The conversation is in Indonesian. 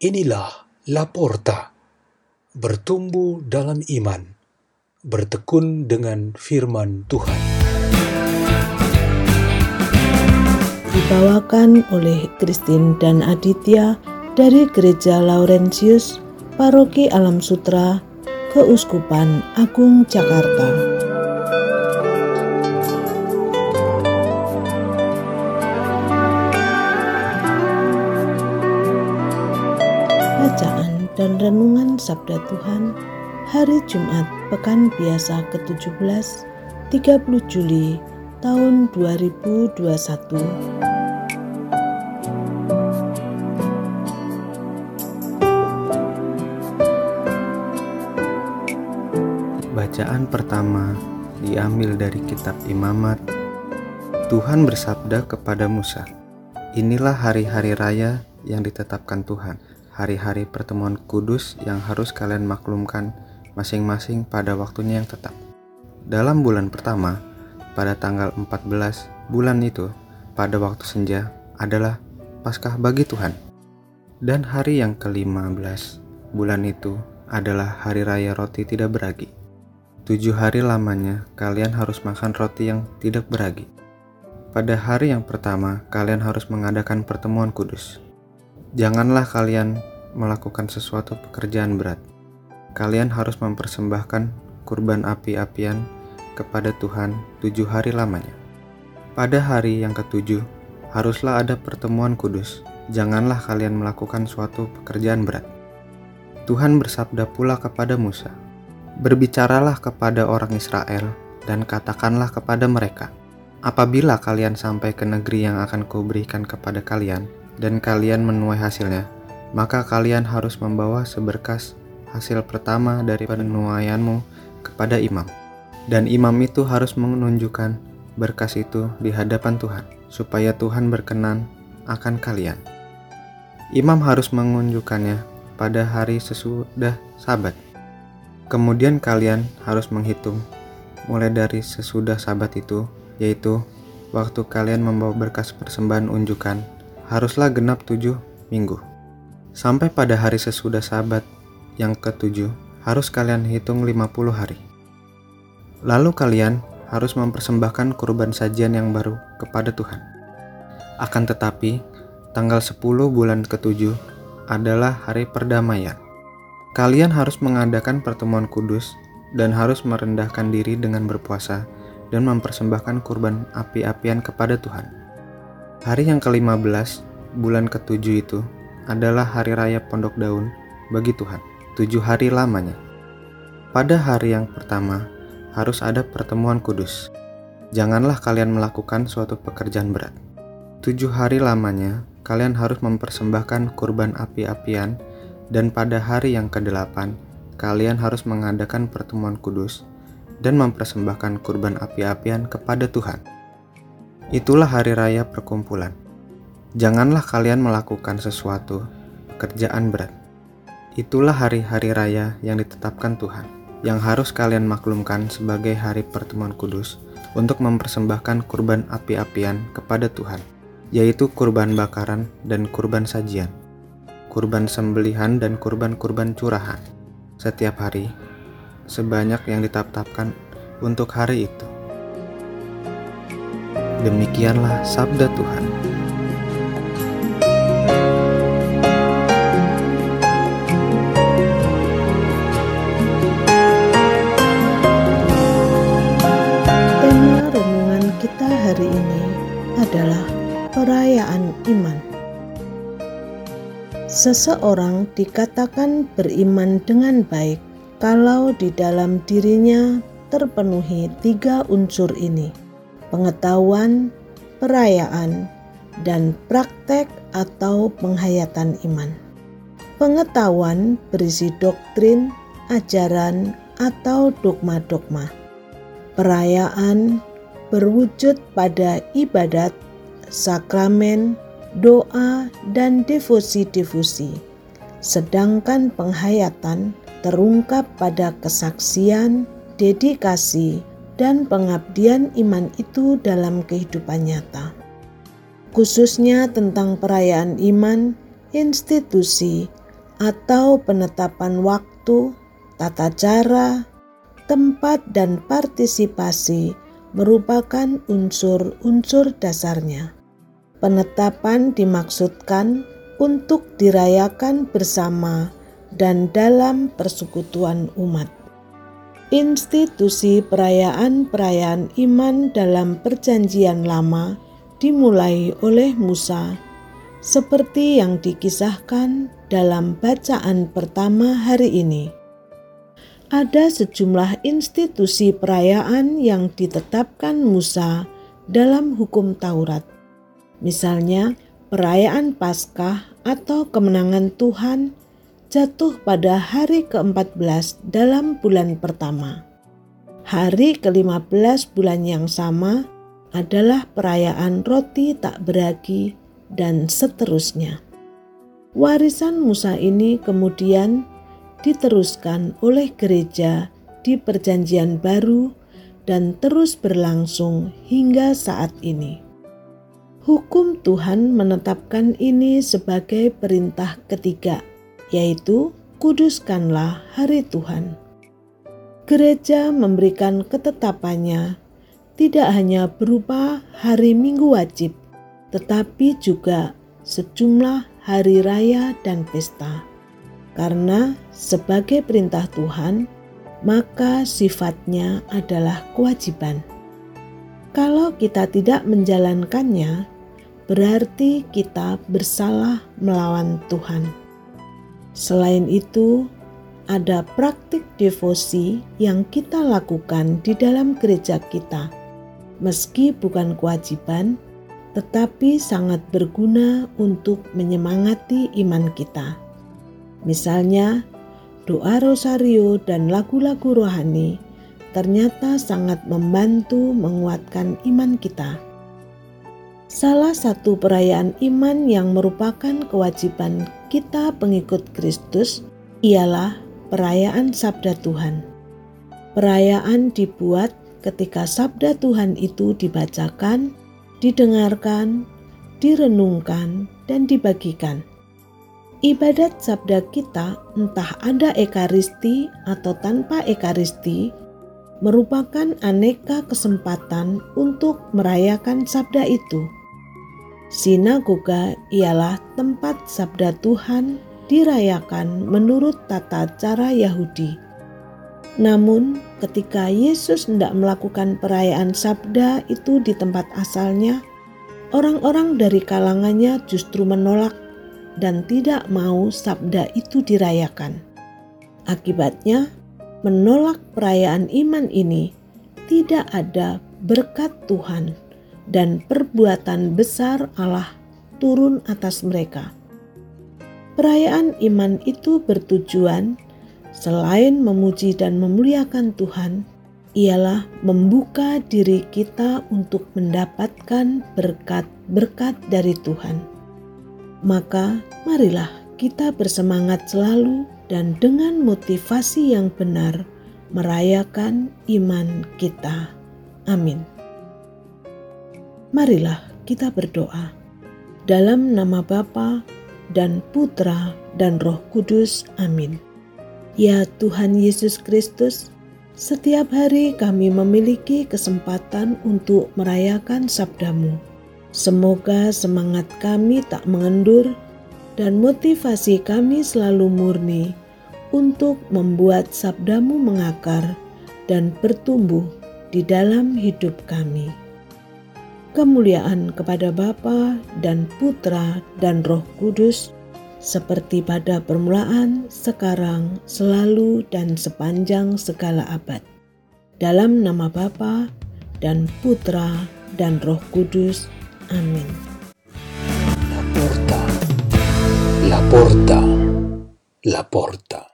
Inilah Laporta, bertumbuh dalam iman, bertekun dengan firman Tuhan. Dibawakan oleh Christine dan Aditya dari Gereja Laurentius, Paroki Alam Sutra, Keuskupan Agung Jakarta. Dan Renungan Sabda Tuhan Hari Jumat Pekan Biasa ke-17 30 Juli tahun 2021 Bacaan pertama diambil dari kitab Imamat. Tuhan bersabda kepada Musa, "Inilah hari-hari raya yang ditetapkan Tuhan, hari-hari pertemuan kudus yang harus kalian maklumkan masing-masing pada waktunya yang tetap. Dalam bulan pertama, pada tanggal 14 bulan itu, pada waktu senja adalah Paskah bagi Tuhan. Dan hari yang ke-15 bulan itu adalah hari raya roti tidak beragi. Tujuh hari lamanya kalian harus makan roti yang tidak beragi. Pada hari yang pertama, kalian harus mengadakan pertemuan kudus. Janganlah kalian melakukan sesuatu pekerjaan berat. Kalian harus mempersembahkan kurban api-apian kepada Tuhan tujuh hari lamanya. Pada hari yang ketujuh, haruslah ada pertemuan kudus. Janganlah kalian melakukan suatu pekerjaan berat. Tuhan bersabda pula kepada Musa, Berbicaralah kepada orang Israel dan katakanlah kepada mereka, Apabila kalian sampai ke negeri yang akan kuberikan kepada kalian, dan kalian menuai hasilnya, maka kalian harus membawa seberkas hasil pertama dari penuaianmu kepada imam. Dan imam itu harus menunjukkan berkas itu di hadapan Tuhan, supaya Tuhan berkenan akan kalian. Imam harus menunjukkannya pada hari sesudah Sabat Kemudian kalian harus menghitung mulai dari sesudah sabat itu, yaitu waktu kalian membawa berkas persembahan unjukan, haruslah genap tujuh minggu. Sampai pada hari sesudah sabat yang ketujuh, harus kalian hitung 50 hari. Lalu kalian harus mempersembahkan kurban sajian yang baru kepada Tuhan. Akan tetapi, tanggal 10 bulan ketujuh adalah hari perdamaian Kalian harus mengadakan pertemuan kudus dan harus merendahkan diri dengan berpuasa dan mempersembahkan kurban api-apian kepada Tuhan. Hari yang ke-15, bulan ke-7 itu adalah hari raya pondok daun bagi Tuhan, tujuh hari lamanya. Pada hari yang pertama, harus ada pertemuan kudus. Janganlah kalian melakukan suatu pekerjaan berat. Tujuh hari lamanya, kalian harus mempersembahkan kurban api-apian dan pada hari yang ke-8, kalian harus mengadakan pertemuan kudus dan mempersembahkan kurban api-apian kepada Tuhan. Itulah hari raya perkumpulan. Janganlah kalian melakukan sesuatu pekerjaan berat. Itulah hari-hari raya yang ditetapkan Tuhan, yang harus kalian maklumkan sebagai hari pertemuan kudus untuk mempersembahkan kurban api-apian kepada Tuhan, yaitu kurban bakaran dan kurban sajian kurban sembelihan dan kurban-kurban curahan setiap hari sebanyak yang ditetapkan untuk hari itu. Demikianlah sabda Tuhan. Perayaan iman. Seseorang dikatakan beriman dengan baik kalau di dalam dirinya terpenuhi tiga unsur ini: pengetahuan, perayaan, dan praktek atau penghayatan iman. Pengetahuan berisi doktrin, ajaran, atau dogma-dogma. Perayaan berwujud pada ibadat, sakramen, doa, dan devosi-devosi. Sedangkan penghayatan terungkap pada kesaksian, dedikasi, dan pengabdian iman itu dalam kehidupan nyata. Khususnya tentang perayaan iman, institusi, atau penetapan waktu, tata cara, tempat, dan partisipasi merupakan unsur-unsur dasarnya. Penetapan dimaksudkan untuk dirayakan bersama dan dalam persekutuan umat. Institusi perayaan-perayaan iman dalam Perjanjian Lama dimulai oleh Musa, seperti yang dikisahkan dalam bacaan pertama hari ini. Ada sejumlah institusi perayaan yang ditetapkan Musa dalam hukum Taurat, misalnya perayaan Paskah atau kemenangan Tuhan jatuh pada hari ke-14 dalam bulan pertama. Hari ke-15 bulan yang sama adalah perayaan roti tak beragi dan seterusnya. Warisan Musa ini kemudian diteruskan oleh gereja di Perjanjian Baru dan terus berlangsung hingga saat ini. Hukum Tuhan menetapkan ini sebagai perintah ketiga yaitu kuduskanlah hari Tuhan. Gereja memberikan ketetapannya tidak hanya berupa hari Minggu wajib, tetapi juga sejumlah hari raya dan pesta. Karena sebagai perintah Tuhan, maka sifatnya adalah kewajiban. Kalau kita tidak menjalankannya, berarti kita bersalah melawan Tuhan. Selain itu, ada praktik devosi yang kita lakukan di dalam gereja kita, meski bukan kewajiban, tetapi sangat berguna untuk menyemangati iman kita. Misalnya, doa rosario dan lagu-lagu rohani ternyata sangat membantu menguatkan iman kita. Salah satu perayaan iman yang merupakan kewajiban kita pengikut Kristus ialah perayaan Sabda Tuhan. Perayaan dibuat ketika Sabda Tuhan itu dibacakan, didengarkan, direnungkan, dan dibagikan. Ibadat sabda kita, entah ada ekaristi atau tanpa ekaristi, merupakan aneka kesempatan untuk merayakan sabda itu Sinagoga ialah tempat sabda Tuhan dirayakan menurut tata cara Yahudi. Namun, ketika Yesus hendak melakukan perayaan sabda itu di tempat asalnya, orang-orang dari kalangannya justru menolak dan tidak mau sabda itu dirayakan. Akibatnya, menolak perayaan iman ini tidak ada berkat Tuhan dan perbuatan besar Allah turun atas mereka. Perayaan iman itu bertujuan selain memuji dan memuliakan Tuhan, ialah membuka diri kita untuk mendapatkan berkat-berkat dari Tuhan. Maka, marilah kita bersemangat selalu dan dengan motivasi yang benar merayakan iman kita. Amin. Marilah kita berdoa. Dalam nama Bapa dan Putra dan Roh Kudus. Amin. Ya Tuhan Yesus Kristus, setiap hari kami memiliki kesempatan untuk merayakan sabdamu. Semoga semangat kami tak mengendur dan motivasi kami selalu murni untuk membuat sabdamu mengakar dan bertumbuh di dalam hidup kami kemuliaan kepada Bapa dan Putra dan Roh Kudus, seperti pada permulaan, sekarang, selalu, dan sepanjang segala abad. Dalam nama Bapa dan Putra dan Roh Kudus. Amin. La porta, la porta.